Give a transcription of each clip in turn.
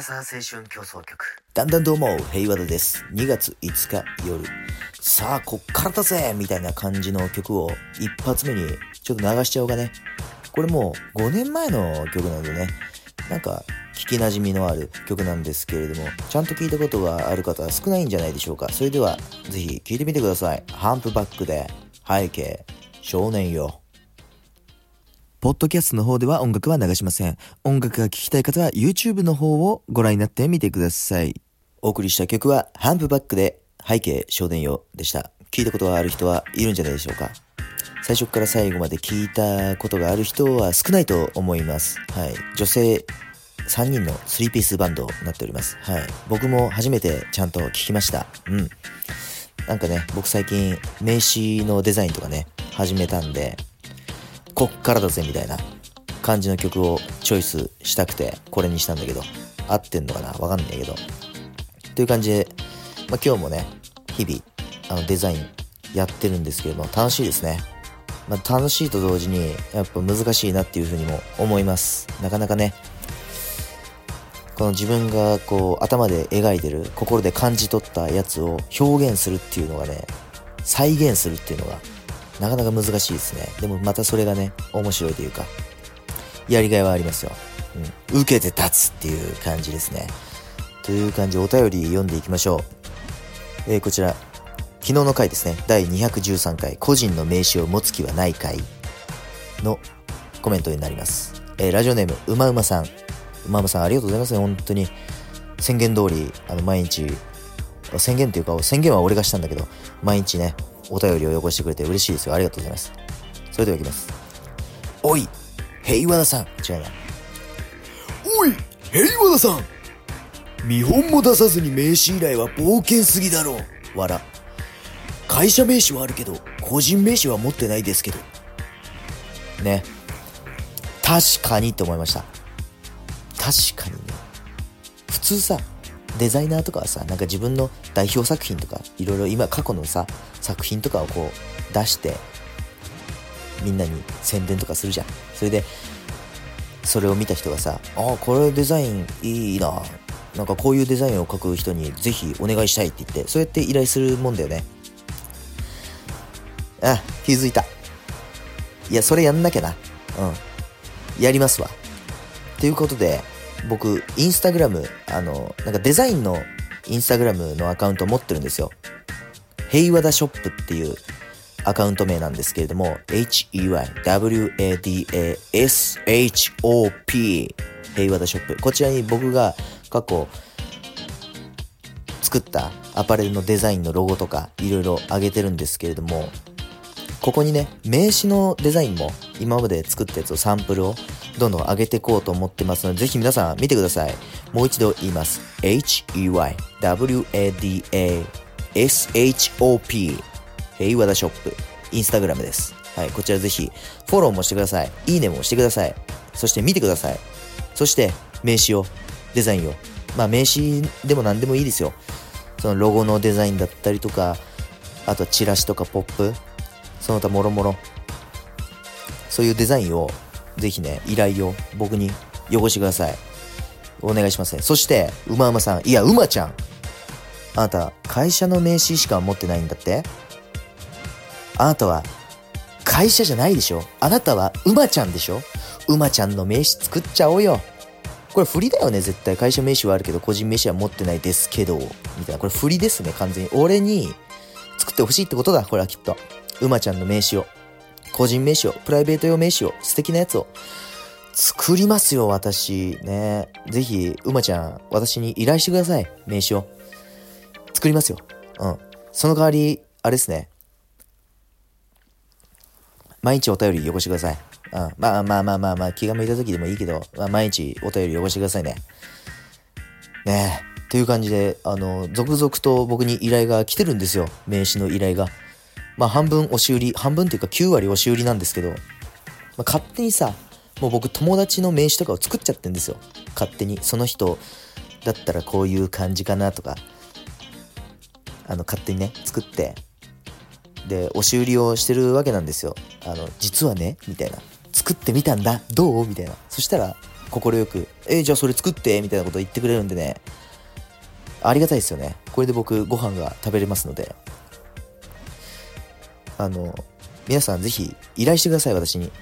ラサー青春競争曲だんだんどうも、平和田です。2月5日夜。さあ、こっからだぜみたいな感じの曲を一発目にちょっと流しちゃおうかね。これもう5年前の曲なんでね、なんか聞き馴染みのある曲なんですけれども、ちゃんと聞いたことがある方は少ないんじゃないでしょうか。それでは、ぜひ聞いてみてください。ハンプバックで、背景、少年よ。ポッドキャストの方では音楽は流しません。音楽が聴きたい方は YouTube の方をご覧になってみてください。お送りした曲はハンプバックで背景少年よでした。聞いたことがある人はいるんじゃないでしょうか。最初から最後まで聞いたことがある人は少ないと思います。はい。女性3人の3ピースバンドになっております。はい。僕も初めてちゃんと聞きました。うん。なんかね、僕最近名刺のデザインとかね、始めたんで、こっからだぜみたいな感じの曲をチョイスしたくてこれにしたんだけど合ってんのかなわかんないけど。という感じで、まあ、今日もね日々あのデザインやってるんですけれども楽しいですね、まあ、楽しいと同時にやっぱ難しいなっていうふうにも思います。なかなかねこの自分がこう頭で描いてる心で感じ取ったやつを表現するっていうのがね再現するっていうのがなかなか難しいですね。でもまたそれがね、面白いというか、やりがいはありますよ。うん。受けて立つっていう感じですね。という感じお便り読んでいきましょう。えー、こちら、昨日の回ですね、第213回、個人の名刺を持つ気はない回のコメントになります。えー、ラジオネーム、うまうまさん。うまうまさん、ありがとうございますね、本当に。宣言通り、あの、毎日、宣言っていうか、宣言は俺がしたんだけど、毎日ね、お便りをよこしてくれて嬉しいですよ。ありがとうございます。それではいきます。おい平和田さん違うな。おい平和田さん見本も出さずに名刺依頼は冒険すぎだろう。わら。会社名刺はあるけど、個人名刺は持ってないですけど。ね。確かにって思いました。確かにね。普通さ、デザイナーとかはさ、なんか自分の代表作品とか、いろいろ今過去のさ、作品とかをこう出して、みんなに宣伝とかするじゃん。それで、それを見た人がさ、ああ、これデザインいいな。なんかこういうデザインを描く人にぜひお願いしたいって言って、そうやって依頼するもんだよね。あ、気づいた。いや、それやんなきゃな。うん。やりますわ。ということで、僕、インスタグラム、あの、なんかデザインのインスタグラムのアカウント持ってるんですよ。平和田ショップっていうアカウント名なんですけれども、HEYWADASHOP 平和田ショップ。こちらに僕が過去作ったアパレルのデザインのロゴとかいろいろ上げてるんですけれども、ここにね、名刺のデザインも今まで作ったやつをサンプルをどんどん上げていこうと思ってますので、ぜひ皆さん見てください。もう一度言います。H-E-Y-W-A-D-A-S-H-O-P 平和田ショップ、インスタグラムです。はい、こちらぜひフォローもしてください。いいねもしてください。そして見てください。そして名刺を、デザインを。まあ名刺でも何でもいいですよ。そのロゴのデザインだったりとか、あとチラシとかポップ、その他もろもろ。そういうデザインをぜひね、依頼を僕に汚してください。お願いしますね。そして、うまうまさん。いや、うまちゃん。あなた、会社の名刺しか持ってないんだって？あなたは、会社じゃないでしょ？あなたは、うまちゃんでしょ？うまちゃんの名刺作っちゃおうよ。これ振りだよね、絶対。会社名刺はあるけど、個人名刺は持ってないですけど、みたいな。これ振りですね、完全に。俺に作ってほしいってことだ、これはきっと。うまちゃんの名刺を。個人名刺を、プライベート用名刺を、素敵なやつを、作りますよ、私。ね。ぜひ、うまちゃん、私に依頼してください。名刺を。作りますよ。うん。その代わり、あれですね。毎日お便り汚してください。うん。まあまあまあまあまあ、気が向いた時でもいいけど、まあ、毎日お便り汚してくださいね。ねえ。という感じで、あの、続々と僕に依頼が来てるんですよ。名刺の依頼が。まあ半分押し売り、半分っていうか9割押し売りなんですけど、まあ、勝手にさ、もう僕友達の名刺とかを作っちゃってんですよ。勝手に。その人だったらこういう感じかなとか、あの、勝手にね、作って、で、押し売りをしてるわけなんですよ。あの、実はね、みたいな。作ってみたんだ、どう？みたいな。そしたら、快く、えじゃあそれ作ってみたいなこと言ってくれるんでね、ありがたいですよね。これで僕、ご飯が食べれますので、あの、皆さんぜひ依頼してください、私に。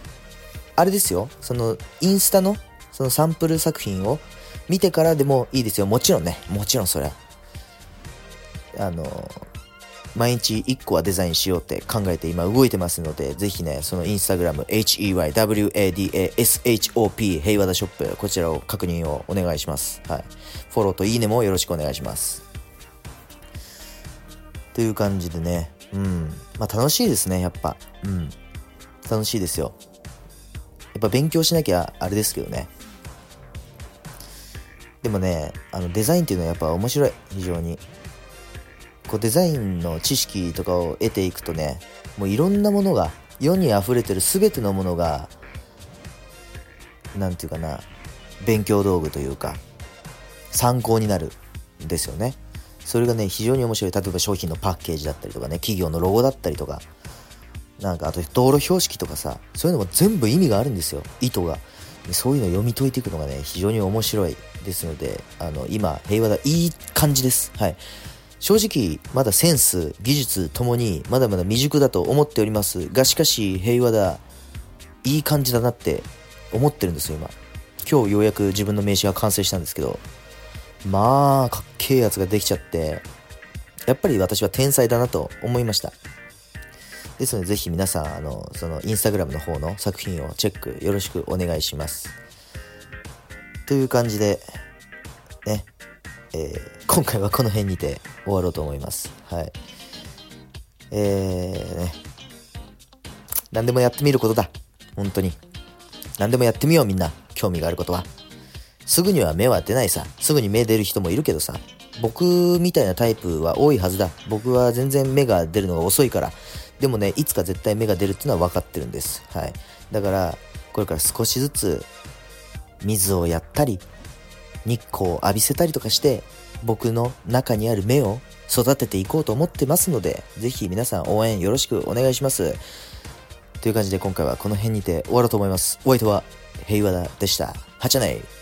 あれですよ、その、インスタの、そのサンプル作品を見てからでもいいですよ。もちろんね、もちろんそれは。あの、毎日1個はデザインしようって考えて今動いてますので、ぜひね、そのインスタグラム、HEYWADASHOP 平和田ショップ、こちらを確認をお願いします。はい。フォローといいねもよろしくお願いします。という感じでね、うん。まあ楽しいですね、やっぱ。うん。楽しいですよ。やっぱ勉強しなきゃあれですけどね。でもね、あのデザインっていうのはやっぱ面白い、非常に。こうデザインの知識とかを得ていくとね、もういろんなものが、世に溢れてる全てのものが、なんていうかな、勉強道具というか、参考になるんですよね。それがね、非常に面白い。例えば商品のパッケージだったりとかね、企業のロゴだったりとか、なんかあと道路標識とかさ、そういうのも全部意味があるんですよ。意図が。そういうの読み解いていくのがね、非常に面白いですので、あの、今、平和だ、いい感じです。はい。正直、まだセンス、技術ともに、まだまだ未熟だと思っておりますが、しかし、平和だ、いい感じだなって思ってるんですよ、今。今日ようやく自分の名刺が完成したんですけど、まあ、かっけえやつができちゃって、やっぱり私は天才だなと思いました。ですので、ぜひ皆さん、あの、その、インスタグラムの方の作品をチェックよろしくお願いします。という感じで、ね、えー、今回はこの辺にて終わろうと思います。はい。えー、ね、何でもやってみることだ。本当に。何でもやってみようみんな。興味があることは。すぐには目は出ないさ。すぐに目出る人もいるけどさ。僕みたいなタイプは多いはずだ。僕は全然目が出るのが遅いから。でもね、いつか絶対芽が出るっていうのは分かってるんです。はい。だから、これから少しずつ、水をやったり、日光を浴びせたりとかして、僕の中にある芽を育てていこうと思ってますので、ぜひ皆さん応援よろしくお願いします。という感じで今回はこの辺にて終わろうと思います。お相手は平和田でした。はちゃない。